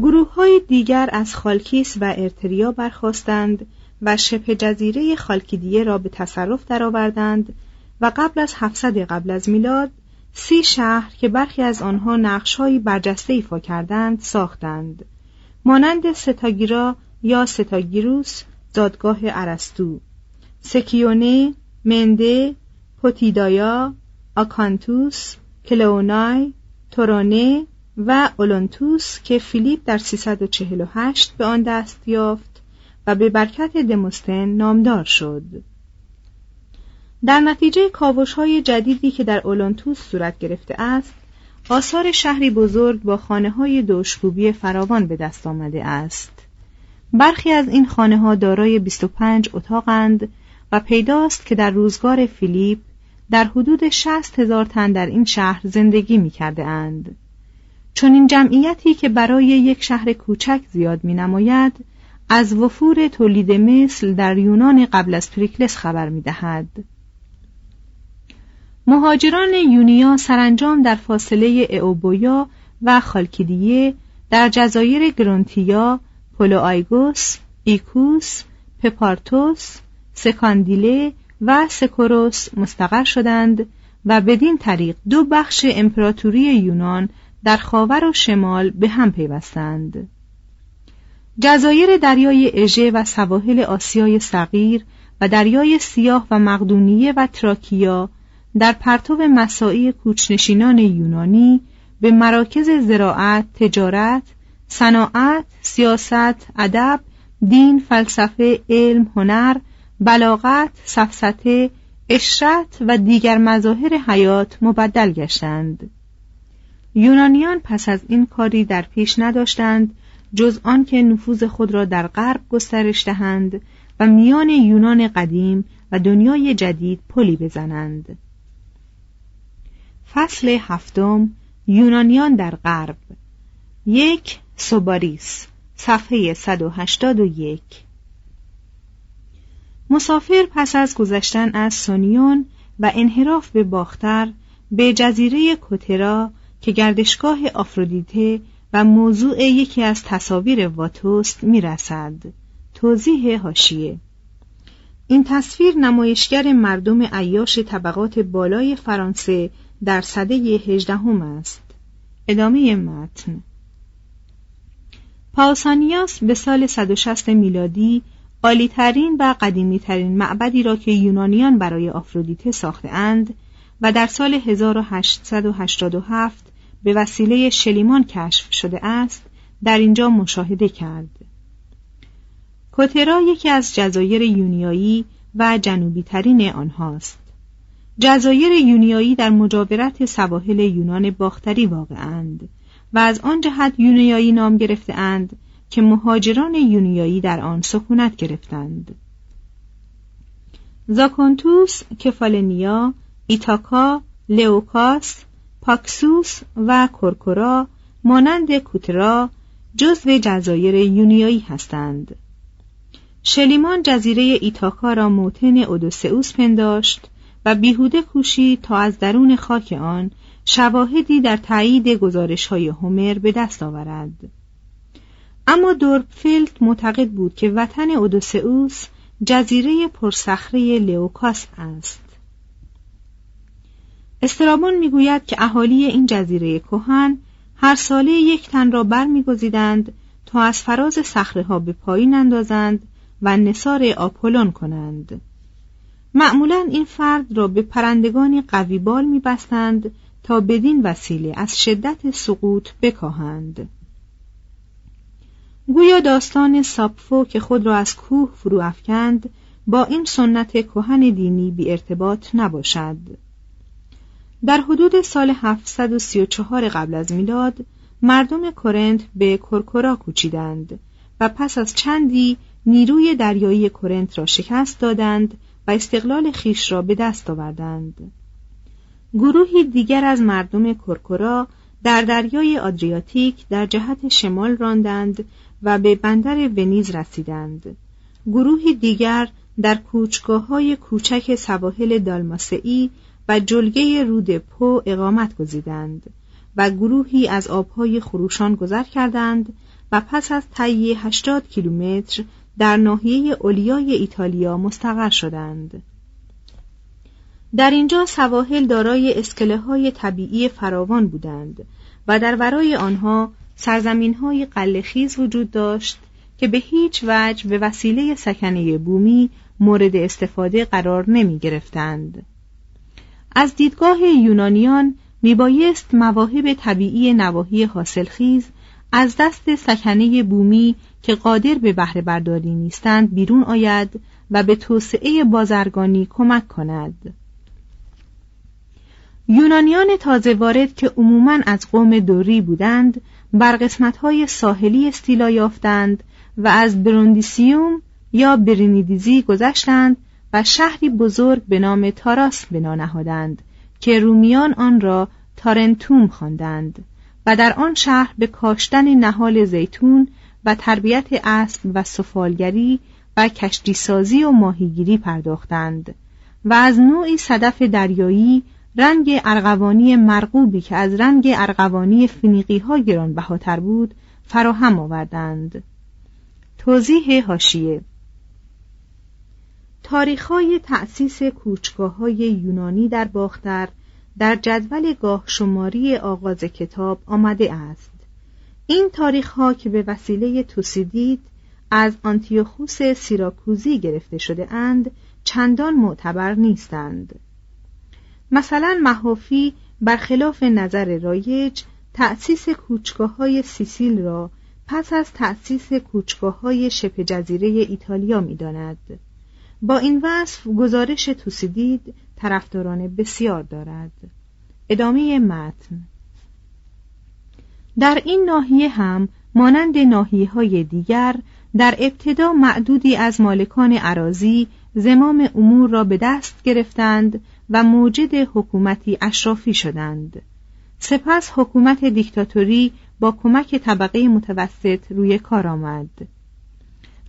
گروه های دیگر از خالکیس و ارتریا برخواستند و شبه جزیره خالکیدیه را به تصرف درآوردند و قبل از 700 قبل از میلاد سی شهر که برخی از آنها نقشهایی برجسته ایفا کردند ساختند. مانند ستاگیرا یا ستاگیروس زادگاه ارسطو. سکیونه منده پوتیدایا آکانتوس کلئونای تورانه و اولونتوس که فیلیپ در 348 به آن دست یافت و به برکت دموستن نامدار شد در نتیجه کاوش های جدیدی که در اولونتوس صورت گرفته است آثار شهری بزرگ با خانه های دوشکوبی فراوان به دست آمده است برخی از این خانه ها دارای 25 اتاقند و پیداست که در روزگار فیلیپ در حدود 60 هزار تن در این شهر زندگی می کرده اند. چون این جمعیتی که برای یک شهر کوچک زیاد می نماید از وفور تولید مثل در یونان قبل از پریکلس خبر می دهد. مهاجران یونیا سرانجام در فاصله ائوبویا و خالکیدیه در جزایر گرونتیا، پولوآیگوس، ایکوس، پپارتوس، سکاندیله و سکوروس مستقر شدند و بدین طریق دو بخش امپراتوری یونان در خاور و شمال به هم پیوستند. جزایر دریای اژه و سواحل آسیای صغیر و دریای سیاه و مقدونیه و تراکیا در پرتو مساعی کوچنشینان یونانی به مراکز زراعت، تجارت، صناعت، سیاست، ادب، دین، فلسفه، علم، هنر، بلاغت، سفسته، اشرت و دیگر مظاهر حیات مبدل گشتند. یونانیان پس از این کاری در پیش نداشتند جز آنکه نفوذ خود را در غرب گسترش دهند و میان یونان قدیم و دنیای جدید پلی بزنند. فصل هفتم یونانیان در غرب یک سوباریس صفحه 181 مسافر پس از گذشتن از سونیون و انحراف به باختر به جزیره کوترا که گردشگاه آفرودیته و موضوع یکی از تصاویر واتوست می‌رسد. توضیح هاشیه این تصویر نمایشگر مردم عیاش طبقات بالای فرانسه در سده هجدهم است. ادامه متن. پاوسانیاس به سال 160 میلادی عالیترین و قدیمیترین معبدی را که یونانیان برای آفرودیته ساخته اند و در سال 1887 به وسیله شلیمان کشف شده است در اینجا مشاهده کرد. کوترا یکی از جزایر یونیایی و جنوبی ترین آنهاست. جزایر یونیایی در مجاورت سواحل یونان باختری واقعند و از آن جهت یونیایی نام گرفتهاند که مهاجران یونیایی در آن سکونت گرفتند. زاکونتوس، کفالنیا، ایتاکا، لئوکاس، پاکسوس و کورکورا مانند کوترا جزو جزایر یونیایی هستند. شلیمان جزیره ایتاکا را موتن اودوسئوس پنداشت و بیهوده کوشید تا از درون خاک آن شواهدی در تایید گزارش های هومر به دست آورد. اما دورپفیلد معتقد بود که وطن اودوسئوس جزیره پرصخره لئوکاس است. استرابون می‌گوید که اهالی این جزیره کهن هر ساله یک تن را برمیگزیدند تا از فراز صخره ها به پایین اندازند و نصار آپولون کنند. معمولا این فرد را به پرندگانی قوی بال میبستند تا بدین وسیله از شدت سقوط بکاهند. گویا داستان ساپفو که خود را از کوه فرو افکند با این سنت کهن دینی بی ارتباط نباشد. در حدود سال 734 قبل از میلاد مردم کرنت به کرکورا کوچیدند و پس از چندی نیروی دریایی کرنت را شکست دادند و استقلال خیش را به دست آوردند. گروهی دیگر از مردم کرکورا در دریای آدریاتیک در جهت شمال راندند و به بندر ونیز رسیدند. گروهی دیگر در کوچگاه های کوچک سواحل دالماسئی و جلگه رود پو اقامت گزیدند و گروهی از آبهای خروشان گذر کردند و پس از طی 80 کیلومتر در ناحیه اولیای ایتالیا مستقر شدند. در اینجا سواحل دارای اسکله های طبیعی فراوان بودند و در ورای آنها سرزمین های قلخیز وجود داشت که به هیچ وجه به وسیله سکنه بومی مورد استفاده قرار نمی گرفتند. از دیدگاه یونانیان میبایست مواهب طبیعی نواحی حاصلخیز از دست سکنه بومی که قادر به بهره برداری نیستند بیرون آید و به توسعه بازرگانی کمک کند. یونانیان تازه وارد که عموماً از قوم دوری بودند بر قسمتهای ساحلی استیلا یافتند و از بروندیسیوم یا برینیدیزی گذشتند و شهری بزرگ به نام تاراس بنا نهادند که رومیان آن را تارنتوم خواندند و در آن شهر به کاشتن نهال زیتون و تربیت اسب و سفالگری و کشتی سازی و ماهیگیری پرداختند و از نوعی صدف دریایی رنگ ارغوانی مرغوبی که از رنگ ارغوانی فنیقی ها گرانبهاتر بود فراهم آوردند. توضیح هاشیه تاریخهای تأسیس کوچگاه های یونانی در باختر در جدول گاه شماری آغاز کتاب آمده است این تاریخ ها که به وسیله توسیدید از آنتیوخوس سیراکوزی گرفته شده اند چندان معتبر نیستند مثلا محافی برخلاف نظر رایج تأسیس کوچگاه های سیسیل را پس از تأسیس کوچگاه های شبه جزیره ایتالیا می داند. با این وصف گزارش توسیدید طرفداران بسیار دارد. ادامه متن. در این ناحیه هم مانند ناحیه های دیگر در ابتدا معدودی از مالکان عراضی زمام امور را به دست گرفتند و موجد حکومتی اشرافی شدند. سپس حکومت دیکتاتوری با کمک طبقه متوسط روی کار آمد.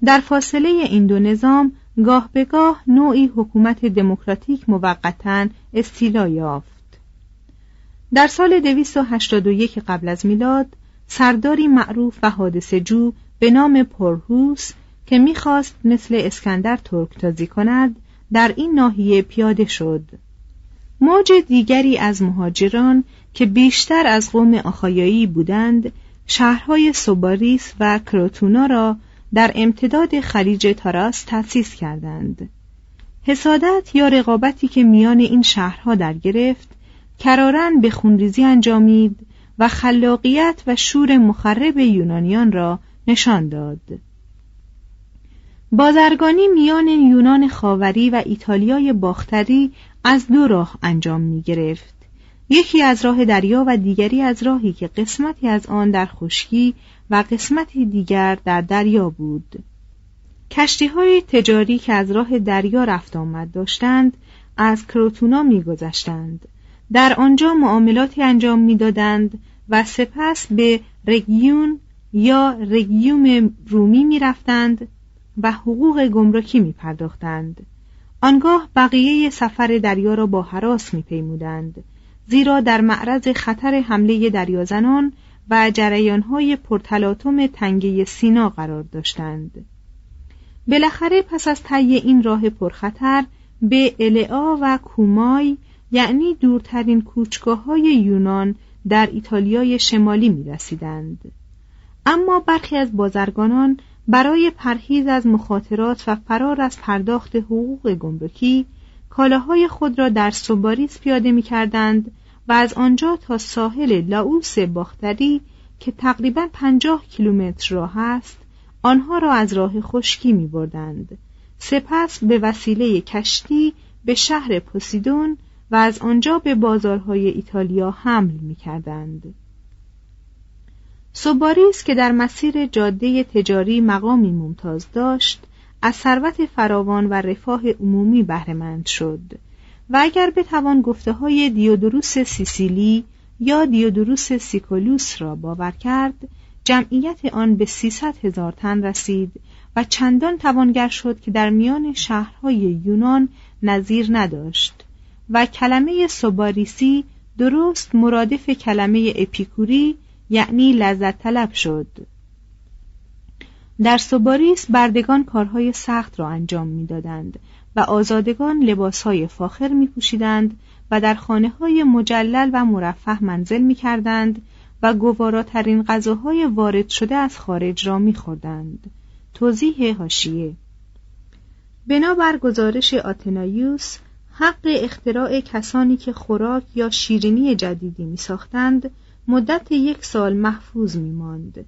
در فاصله این دو نظام گاه به گاه نوعی حکومت دموکراتیک موقتا استیلا یافت. در سال 281 قبل از میلاد سرداری معروف و حادثه جو به نام پرهوس که می‌خواست مثل اسکندر ترکتازی کند در این ناحیه پیاده شد. موج دیگری از مهاجران که بیشتر از قوم آخایایی بودند شهرهای سوباریس و کروتونا را در امتداد خلیج تاراس تأسیس کردند. حسادت یا رقابتی که میان این شهرها در گرفت کرارن به خونریزی انجامید و خلاقیت و شور مخرب یونانیان را نشان داد. بازرگانی میان یونان خاوری و ایتالیای باختری از دو راه انجام می گرفت یکی از راه دریا و دیگری از راهی که قسمتی از آن در خشکی و قسمتی دیگر در دریا بود کشتی های تجاری که از راه دریا رفت آمد داشتند از کروتونا میگذشتند در آنجا معاملاتی انجام می‌دادند و سپس به رگیون یا رگیوم رومی می‌رفتند و حقوق گمرکی می پرداختند. آنگاه بقیه سفر دریا را با حراس می پیمودند. زیرا در معرض خطر حمله دریازنان و جریانهای پرتلاتم تنگه سینا قرار داشتند. بالاخره پس از طی این راه پرخطر به العا و کومای یعنی دورترین کوچگاه های یونان در ایتالیای شمالی می رسیدند. اما برخی از بازرگانان برای پرهیز از مخاطرات و فرار از پرداخت حقوق گمرکی کالاهای خود را در سوباریس پیاده می کردند و از آنجا تا ساحل لاوس باختری که تقریبا پنجاه کیلومتر راه است آنها را از راه خشکی می بردند. سپس به وسیله کشتی به شهر پوسیدون و از آنجا به بازارهای ایتالیا حمل می کردند. سوباریس که در مسیر جاده تجاری مقامی ممتاز داشت از ثروت فراوان و رفاه عمومی بهرهمند شد و اگر بتوان گفته های دیودروس سیسیلی یا دیودروس سیکولوس را باور کرد جمعیت آن به 300 هزار تن رسید و چندان توانگر شد که در میان شهرهای یونان نظیر نداشت و کلمه سوباریسی درست مرادف کلمه اپیکوری یعنی لذت طلب شد. در سوباریس بردگان کارهای سخت را انجام می‌دادند و آزادگان لباسهای فاخر می پوشیدند و در خانه های مجلل و مرفه منزل می کردند و گواراترین غذاهای وارد شده از خارج را می خوردند. توضیح هاشیه بنابر گزارش آتنایوس حق اختراع کسانی که خوراک یا شیرینی جدیدی می ساختند مدت یک سال محفوظ می ماند.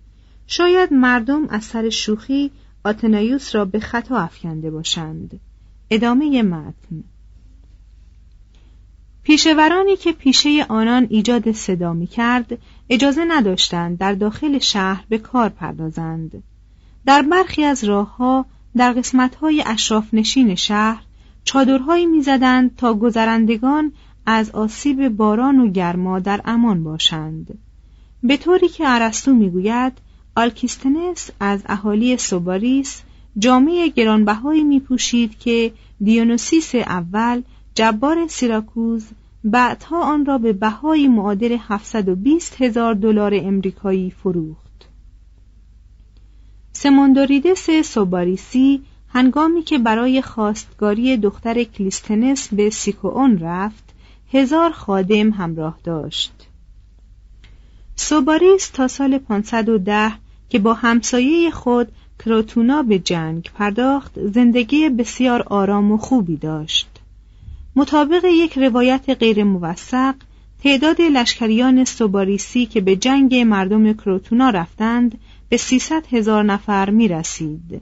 شاید مردم از سر شوخی آتنایوس را به خطا افکنده باشند. ادامه متن پیشورانی که پیشه آنان ایجاد صدا می کرد اجازه نداشتند در داخل شهر به کار پردازند. در برخی از راهها در قسمتهای اشراف نشین شهر چادرهایی می‌زدند تا گذرندگان از آسیب باران و گرما در امان باشند به طوری که ارسطو می‌گوید آلکیستنس از اهالی سوباریس جامعه گرانبهایی می پوشید که دیونوسیس اول جبار سیراکوز بعدها آن را به بهای معادل 720 هزار دلار امریکایی فروخت. سموندوریدس سوباریسی هنگامی که برای خواستگاری دختر کلیستنس به سیکوون رفت هزار خادم همراه داشت سوباریس تا سال 510 که با همسایه خود کروتونا به جنگ پرداخت زندگی بسیار آرام و خوبی داشت مطابق یک روایت غیر موثق تعداد لشکریان سوباریسی که به جنگ مردم کروتونا رفتند به 300 هزار نفر می رسید.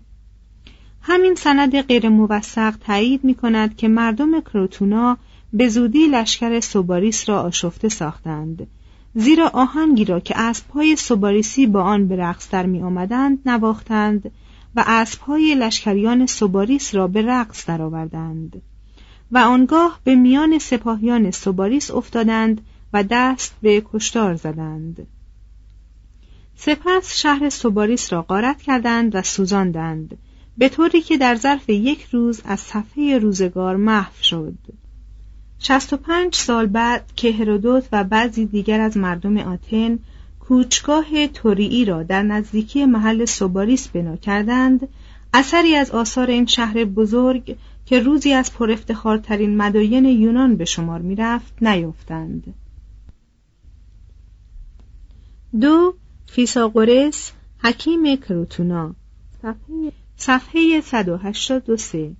همین سند غیر موثق تایید می کند که مردم کروتونا به زودی لشکر سوباریس را آشفته ساختند زیرا آهنگی را که اسبهای سوباریسی با آن به رقص در می آمدند نواختند و اسبهای لشکریان سوباریس را به رقص درآوردند و آنگاه به میان سپاهیان سوباریس افتادند و دست به کشتار زدند. سپس شهر سوباریس را غارت کردند و سوزاندند به طوری که در ظرف یک روز از صفحه روزگار محو شد. 65 سال بعد که هرودوت و بعضی دیگر از مردم آتن کوچگاه توریی را در نزدیکی محل سوباریس بنا کردند اثری از آثار این شهر بزرگ که روزی از پرافتخارترین مداین یونان به شمار می‌رفت نیافتند. دو فیساغورس حکیم کروتونا. صفحه, صفحه 183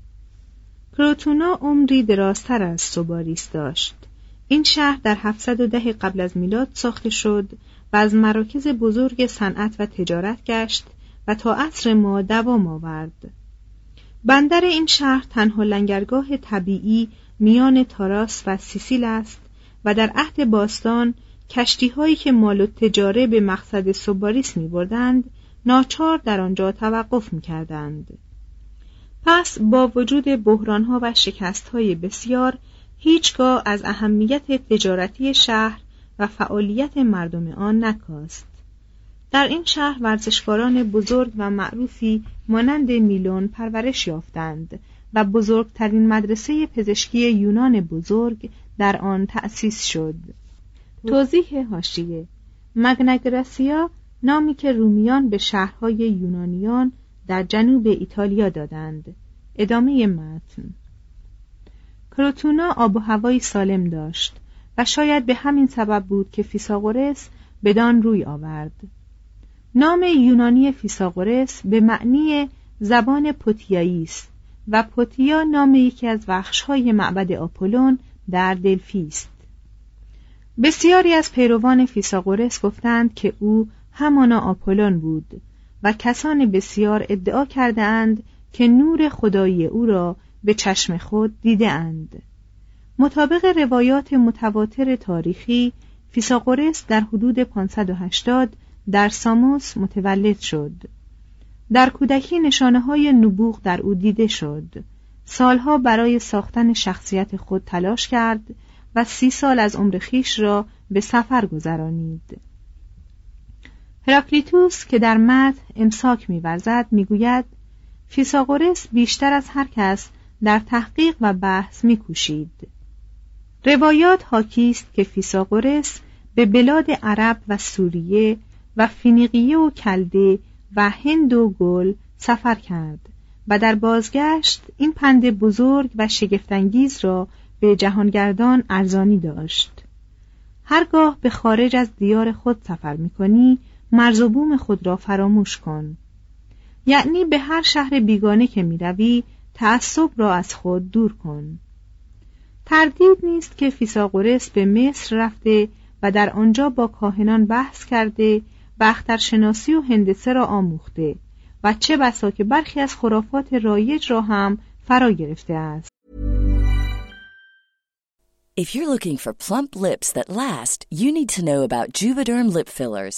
کروتونا عمری درازتر از سوباریس داشت این شهر در 710 قبل از میلاد ساخته شد و از مراکز بزرگ صنعت و تجارت گشت و تا عصر ما دوام آورد بندر این شهر تنها لنگرگاه طبیعی میان تاراس و سیسیل است و در عهد باستان کشتی هایی که مال و تجاره به مقصد سوباریس می بردند ناچار در آنجا توقف می کردند. پس با وجود ها و های بسیار هیچگاه از اهمیت تجارتی شهر و فعالیت مردم آن نکاست. در این شهر ورزشکاران بزرگ و معروفی مانند میلون پرورش یافتند و بزرگترین مدرسه پزشکی یونان بزرگ در آن تأسیس شد. توضیح هاشیه مگنگراسیا نامی که رومیان به شهرهای یونانیان در جنوب ایتالیا دادند. ادامه متن. کروتونا آب و هوایی سالم داشت و شاید به همین سبب بود که فیساغورس بدان روی آورد. نام یونانی فیساغورس به معنی زبان پوتیایی است و پوتیا نام یکی از بخش‌های معبد آپولون در دلفی است. بسیاری از پیروان فیساغورس گفتند که او همانا آپولون بود و کسان بسیار ادعا کرده اند که نور خدایی او را به چشم خود دیده اند. مطابق روایات متواتر تاریخی فیساغورس در حدود 580 در ساموس متولد شد. در کودکی نشانه های نبوغ در او دیده شد. سالها برای ساختن شخصیت خود تلاش کرد و سی سال از عمر خیش را به سفر گذرانید. هراکلیتوس که در متن امساک میورزد می‌گوید فیساغورس بیشتر از هر کس در تحقیق و بحث میکوشید. روایات حاکی است که فیساغورس به بلاد عرب و سوریه و فینیقیه و کلده و هند و گل سفر کرد و در بازگشت این پند بزرگ و شگفتانگیز را به جهانگردان ارزانی داشت. هرگاه به خارج از دیار خود سفر می‌کنی مرز خود را فراموش کن. یعنی به هر شهر بیگانه که می‌روی تعصب را از خود دور کن. تردید نیست که فیساغورس به مصر رفته و در آنجا با کاهنان بحث کرده و اخترشناسی و هندسه را آموخته و چه بسا که برخی از خرافات رایج را هم فرا گرفته است. If you're looking for plump lips that last, you need to know about Juvederm lip fillers.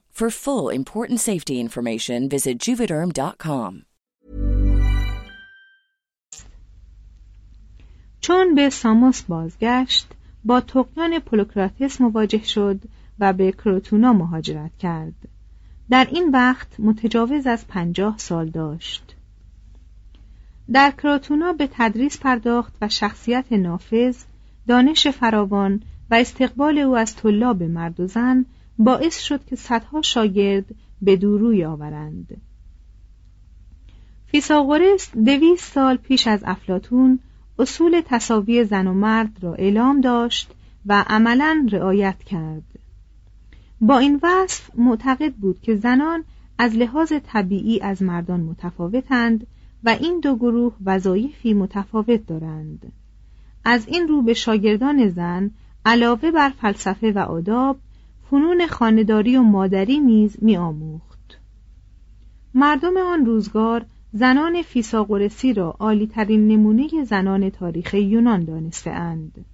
For full important safety information visit juvederm.com. چون به ساموس بازگشت با تقیان پولوکراتس مواجه شد و به کروتونا مهاجرت کرد در این وقت متجاوز از پنجاه سال داشت در کروتونا به تدریس پرداخت و شخصیت نافذ دانش فراوان و استقبال او از طلاب مرد و زن باعث شد که صدها شاگرد به دوروی آورند. فیساغورس دویست سال پیش از افلاتون اصول تصاوی زن و مرد را اعلام داشت و عملا رعایت کرد. با این وصف معتقد بود که زنان از لحاظ طبیعی از مردان متفاوتند و این دو گروه وظایفی متفاوت دارند. از این رو به شاگردان زن علاوه بر فلسفه و آداب فنون خانداری و مادری نیز می آموخت. مردم آن روزگار زنان فیساغورسی را عالیترین نمونه زنان تاریخ یونان دانسته اند.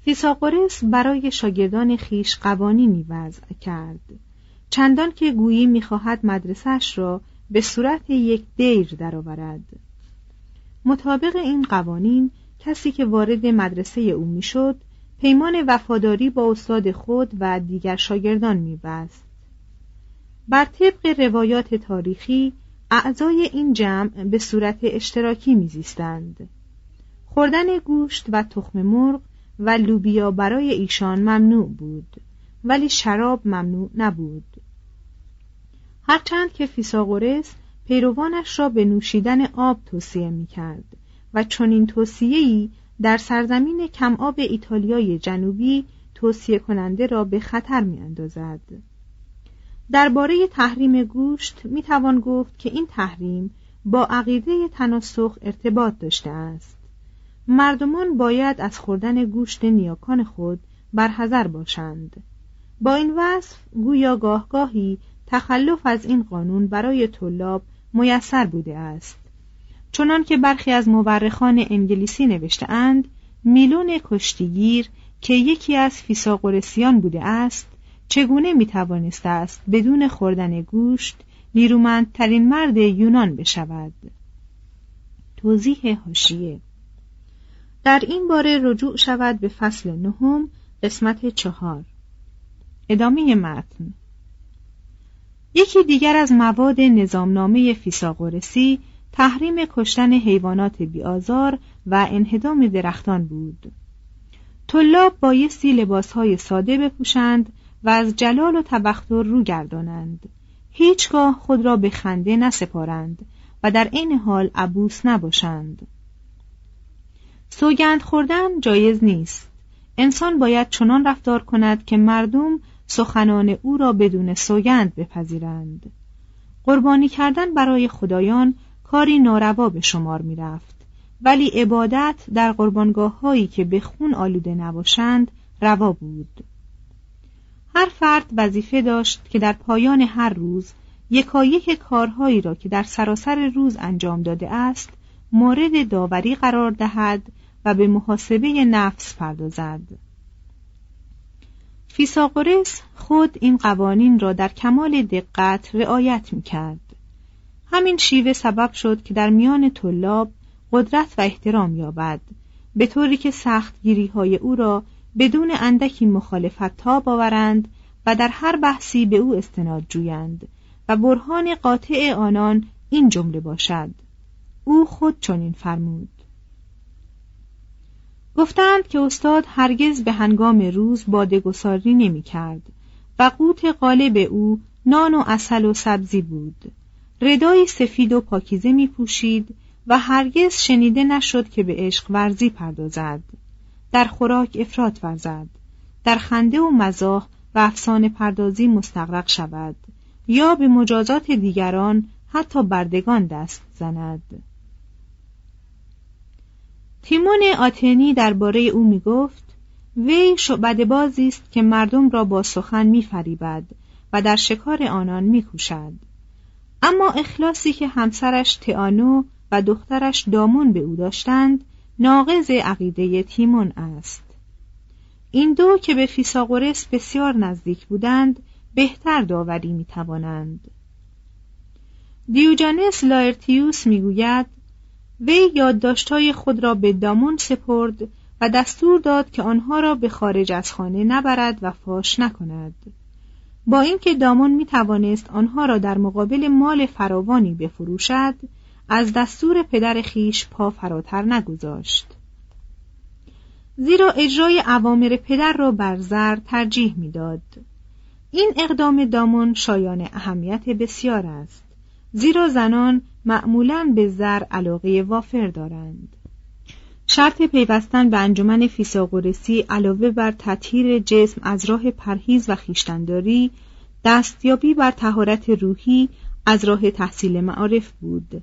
فیساغورس برای شاگردان خیش قوانینی وضع کرد چندان که گویی می‌خواهد مدرسهش را به صورت یک دیر درآورد مطابق این قوانین کسی که وارد مدرسه او می‌شد پیمان وفاداری با استاد خود و دیگر شاگردان میبست. بر طبق روایات تاریخی اعضای این جمع به صورت اشتراکی میزیستند. خوردن گوشت و تخم مرغ و لوبیا برای ایشان ممنوع بود ولی شراب ممنوع نبود. هرچند که فیساغورس پیروانش را به نوشیدن آب توصیه می کرد و چنین توصیه‌ای در سرزمین کم آب ایتالیای جنوبی توصیه کننده را به خطر می اندازد. درباره تحریم گوشت می توان گفت که این تحریم با عقیده تناسخ ارتباط داشته است. مردمان باید از خوردن گوشت نیاکان خود برحذر باشند. با این وصف گویا گاهگاهی تخلف از این قانون برای طلاب میسر بوده است چنان که برخی از مورخان انگلیسی نوشته اند میلون کشتیگیر که یکی از فیساغورسیان بوده است چگونه می‌توانسته است بدون خوردن گوشت نیرومندترین مرد یونان بشود؟ توضیح هاشیه در این باره رجوع شود به فصل نهم قسمت چهار. ادامه متن. یکی دیگر از مواد نظامنامه فیساغورسی تحریم کشتن حیوانات بیازار و انهدام درختان بود. طلاب بایستی لباسهای ساده بپوشند و از جلال و تبختر رو گردانند. هیچگاه خود را به خنده نسپارند و در این حال عبوس نباشند. سوگند خوردن جایز نیست. انسان باید چنان رفتار کند که مردم سخنان او را بدون سوگند بپذیرند. قربانی کردن برای خدایان کاری ناروا به شمار می رفت ولی عبادت در قربانگاه هایی که به خون آلوده نباشند روا بود. هر فرد وظیفه داشت که در پایان هر روز یکایک کارهایی را که در سراسر روز انجام داده است مورد داوری قرار دهد و به محاسبه نفس پردازد. فیساغورس خود این قوانین را در کمال دقت رعایت می کرد. همین شیوه سبب شد که در میان طلاب قدرت و احترام یابد به طوری که سختگیری های او را بدون اندکی مخالفت تاب آورند و در هر بحثی به او استناد جویند و برهان قاطع آنان این جمله باشد. او خود چنین فرمود. گفتند که استاد هرگز به هنگام روز بادگساری نمی کرد و قوت غالب او نان و اصل و سبزی بود. ردای سفید و پاکیزه می پوشید و هرگز شنیده نشد که به عشق ورزی پردازد. در خوراک افراد ورزد. در خنده و مزاح و افسانه پردازی مستقرق شود. یا به مجازات دیگران حتی بردگان دست زند. تیمون آتنی درباره او می گفت وی شعبد بازی است که مردم را با سخن میفریبد و در شکار آنان میکوشد. اما اخلاصی که همسرش تیانو و دخترش دامون به او داشتند ناقض عقیده تیمون است این دو که به فیساغورس بسیار نزدیک بودند بهتر داوری می توانند. دیوجانس لایرتیوس می‌گوید وی یادداشتهای خود را به دامون سپرد و دستور داد که آنها را به خارج از خانه نبرد و فاش نکند با اینکه دامون می توانست آنها را در مقابل مال فراوانی بفروشد از دستور پدر خیش پا فراتر نگذاشت زیرا اجرای اوامر پدر را بر زر ترجیح می‌داد. این اقدام دامون شایان اهمیت بسیار است زیرا زنان معمولا به زر علاقه وافر دارند شرط پیوستن به انجمن فیساغورسی علاوه بر تطهیر جسم از راه پرهیز و خیشتنداری دستیابی بر تهارت روحی از راه تحصیل معارف بود.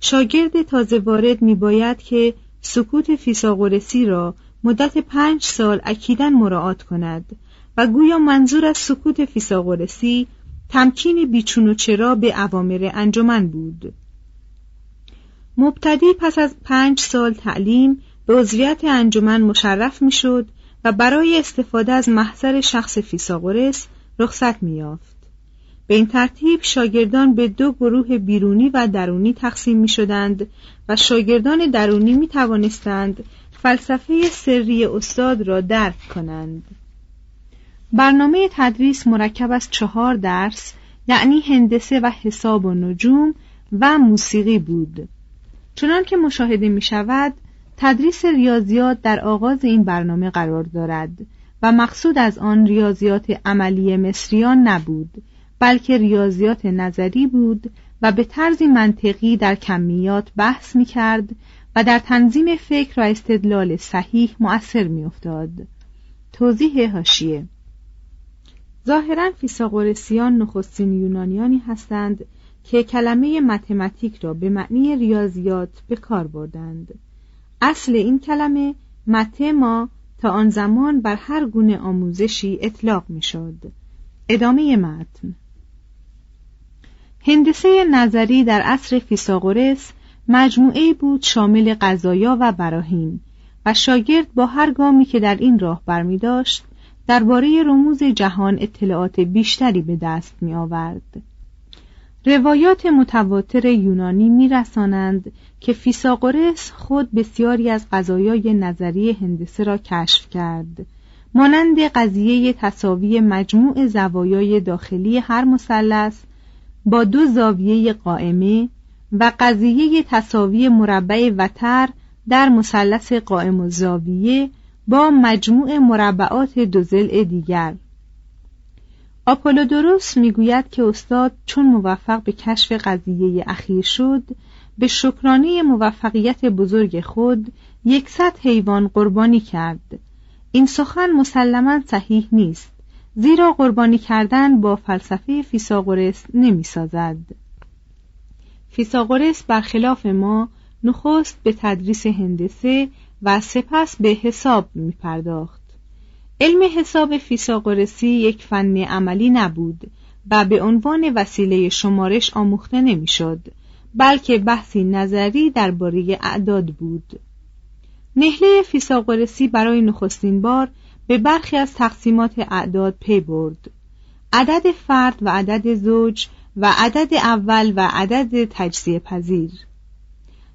شاگرد تازه وارد می باید که سکوت فیساغورسی را مدت پنج سال اکیدن مراعات کند و گویا منظور از سکوت فیساغورسی تمکین بیچون و چرا به عوامر انجمن بود. مبتدی پس از پنج سال تعلیم به عضویت انجمن مشرف می‌شد و برای استفاده از محضر شخص فیساغورس رخصت میافت به این ترتیب شاگردان به دو گروه بیرونی و درونی تقسیم می شدند و شاگردان درونی می توانستند فلسفه سری استاد را درک کنند. برنامه تدریس مرکب از چهار درس یعنی هندسه و حساب و نجوم و موسیقی بود. چنان که مشاهده می شود تدریس ریاضیات در آغاز این برنامه قرار دارد و مقصود از آن ریاضیات عملی مصریان نبود بلکه ریاضیات نظری بود و به طرزی منطقی در کمیات بحث می کرد و در تنظیم فکر و استدلال صحیح مؤثر می افتاد. توضیح هاشیه ظاهرا فیساغورسیان نخستین یونانیانی هستند که کلمه متمتیک را به معنی ریاضیات به کار بردند اصل این کلمه متما تا آن زمان بر هر گونه آموزشی اطلاق می‌شد. ادامه متن هندسه نظری در عصر فیساغورس مجموعه بود شامل قضایا و براهین و شاگرد با هر گامی که در این راه برمی داشت درباره رموز جهان اطلاعات بیشتری به دست می آورد. روایات متواتر یونانی میرسانند که فیساغورس خود بسیاری از قضایای نظری هندسه را کشف کرد. مانند قضیه تصاوی مجموع زوایای داخلی هر مثلث با دو زاویه قائمه و قضیه تصاوی مربع وتر در مثلث قائم زاویه با مجموع مربعات دو ضلع دیگر. آپولودوروس می‌گوید که استاد چون موفق به کشف قضیه اخیر شد به شکرانه موفقیت بزرگ خود یکصد حیوان قربانی کرد این سخن مسلما صحیح نیست زیرا قربانی کردن با فلسفه فیساغورس نمی‌سازد فیساغورس برخلاف ما نخست به تدریس هندسه و سپس به حساب می. علم حساب فیساغورسی یک فن عملی نبود و به عنوان وسیله شمارش آموخته نمی‌شد بلکه بحثی نظری درباره اعداد بود. نهله فیساغورسی برای نخستین بار به برخی از تقسیمات اعداد پی برد. عدد فرد و عدد زوج و عدد اول و عدد تجزیه پذیر.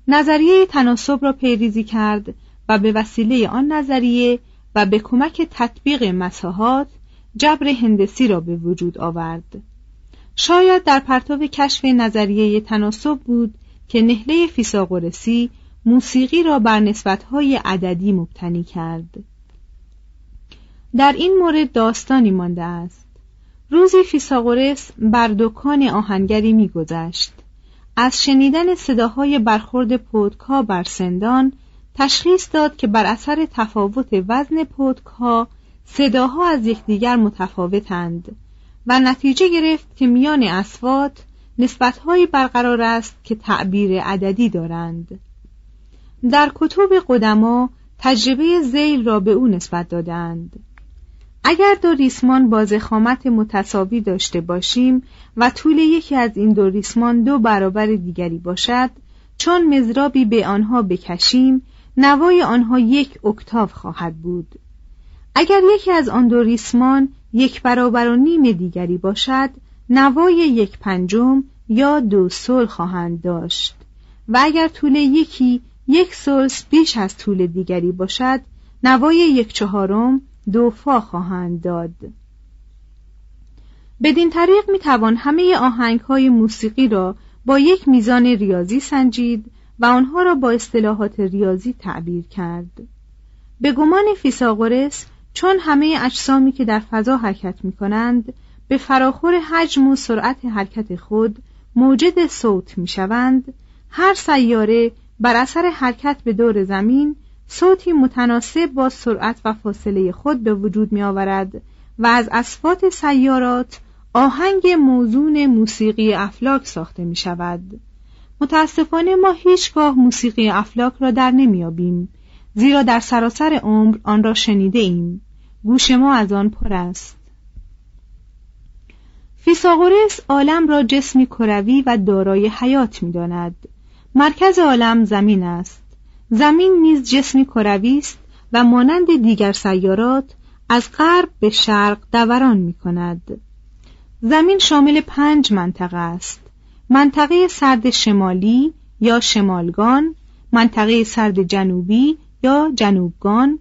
نظریه تناسب را پیریزی کرد و به وسیله آن نظریه و به کمک تطبیق مساحات جبر هندسی را به وجود آورد. شاید در پرتو کشف نظریه تناسب بود که نهله فیساغورسی موسیقی را بر نسبتهای عددی مبتنی کرد. در این مورد داستانی مانده است. روزی فیساغورس بر دکان آهنگری میگذشت. از شنیدن صداهای برخورد پودکا بر سندان تشخیص داد که بر اثر تفاوت وزن پودکا صداها از یکدیگر متفاوتند و نتیجه گرفت که میان اسوات نسبتهایی برقرار است که تعبیر عددی دارند. در کتب قدما تجربه زیل را به او نسبت دادند. اگر دو ریسمان با زخامت متساوی داشته باشیم و طول یکی از این دو ریسمان دو برابر دیگری باشد چون مزرابی به آنها بکشیم نوای آنها یک اکتاو خواهد بود. اگر یکی از آن دو ریسمان یک برابر و نیم دیگری باشد نوای یک پنجم یا دو سل خواهند داشت. و اگر طول یکی یک سلس بیش از طول دیگری باشد نوای یک چهارم دو فا خواهند داد. بدین طریق می توان همه آهنگ های موسیقی را با یک میزان ریاضی سنجید و آنها را با اصطلاحات ریاضی تعبیر کرد. به گمان فیساغورس چون همه اجسامی که در فضا حرکت می کنند به فراخور حجم و سرعت حرکت خود موجد صوت می شوند هر سیاره بر اثر حرکت به دور زمین صوتی متناسب با سرعت و فاصله خود به وجود می آورد و از اسفات سیارات آهنگ موزون موسیقی افلاک ساخته می شود متاسفانه ما هیچگاه موسیقی افلاک را در نمیابیم زیرا در سراسر عمر آن را شنیده ایم. گوش ما از آن پر است. فیساغورس عالم را جسمی کروی و دارای حیات می‌داند. مرکز عالم زمین است. زمین نیز جسمی کروی است و مانند دیگر سیارات از غرب به شرق دوران می کند. زمین شامل پنج منطقه است. منطقه سرد شمالی یا شمالگان منطقه سرد جنوبی یا جنوبگان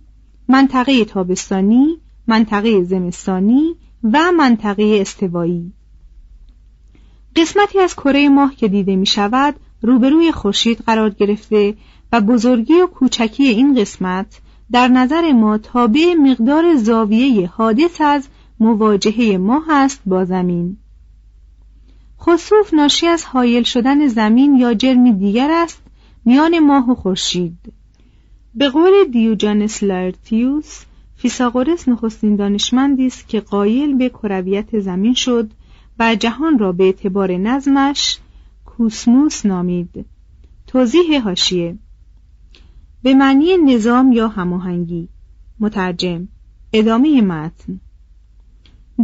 منطقه تابستانی منطقه زمستانی و منطقه استوایی. قسمتی از کره ماه که دیده می شود روبروی خورشید قرار گرفته و بزرگی و کوچکی این قسمت در نظر ما تابع مقدار زاویه حادث از مواجهه ماه است با زمین. خسوف ناشی از حایل شدن زمین یا جرمی دیگر است میان ماه و خورشید. به قول دیوجانس لارتیوس فیساغورس نخستین دانشمندی است که قایل به کرویت زمین شد و جهان را به اعتبار نظمش کوسموس نامید. توضیح هاشیه به معنی نظام یا هماهنگی. مترجم ادامه متن.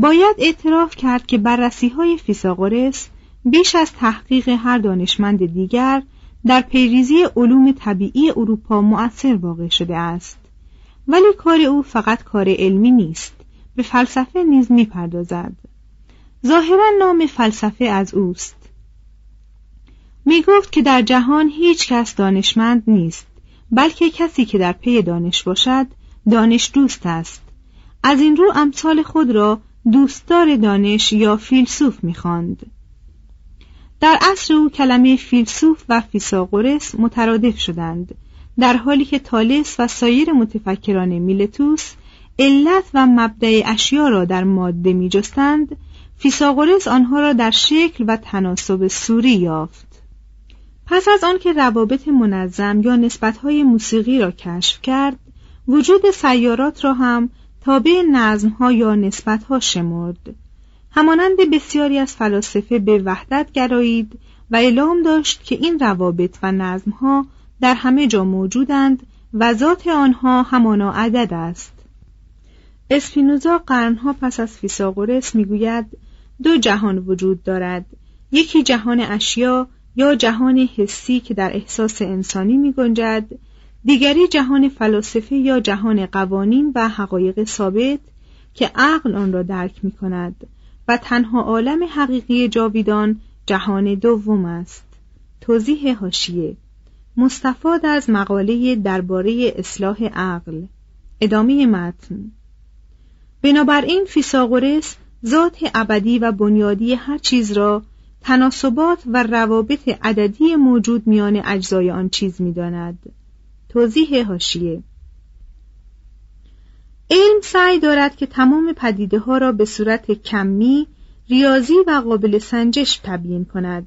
باید اعتراف کرد که بررسی های فیساغورس بیش از تحقیق هر دانشمند دیگر در پیریزی علوم طبیعی اروپا مؤثر واقع شده است. ولی کار او فقط کار علمی نیست به فلسفه نیز می‌پردازد. ظاهرا نام فلسفه از اوست. می گفت که در جهان هیچ کس دانشمند نیست بلکه کسی که در پی دانش باشد دانش دوست است. از این رو امثال خود را دوستدار دانش یا فیلسوف می‌خواند. در عصر او کلمه فیلسوف و فیساغورس مترادف شدند در حالی که تالس و سایر متفکران میلتوس علت و مبدع اشیا را در ماده میجستند فیساغورس آنها را در شکل و تناسب سوری یافت پس از آنکه روابط منظم یا نسبتهای موسیقی را کشف کرد وجود سیارات را هم تابع نظمها یا نسبتها شمرد. همانند بسیاری از فلاسفه به وحدت گرایید و اعلام داشت که این روابط و نظمها در همه جا موجودند و ذات آنها همانا عدد است. اسپینوزا قرنها پس از فیساغورس می‌گوید دو جهان وجود دارد. یکی جهان اشیا یا جهان حسی که در احساس انسانی می گنجد دیگری جهان فلاسفه یا جهان قوانین و حقایق ثابت که عقل آن را درک می کند و تنها عالم حقیقی جاویدان جهان دوم است. توضیح هاشیه مستفاد از مقاله درباره اصلاح عقل. ادامه متن. بنابراین فیساغورس ذات ابدی و بنیادی هر چیز را تناسبات و روابط عددی موجود میان اجزای آن چیز می‌داند. توضیح هاشیه علم سعی دارد که تمام پدیده ها را به صورت کمی، ریاضی و قابل سنجش تبیین کند.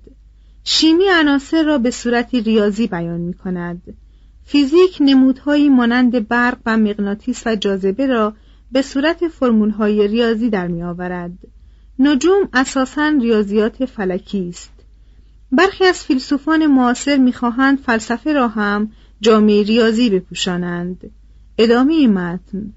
شیمی عناصر را به صورتی ریاضی بیان می کند. فیزیک نمودهایی مانند برق و مغناطیس و جاذبه را به صورت فرمولهای ریاضی در می آورد. نجوم اساساً ریاضیات فلکی است. برخی از فیلسوفان معاصر می‌خواهند فلسفه را هم جامعه ریاضی بپوشانند. ادامه متن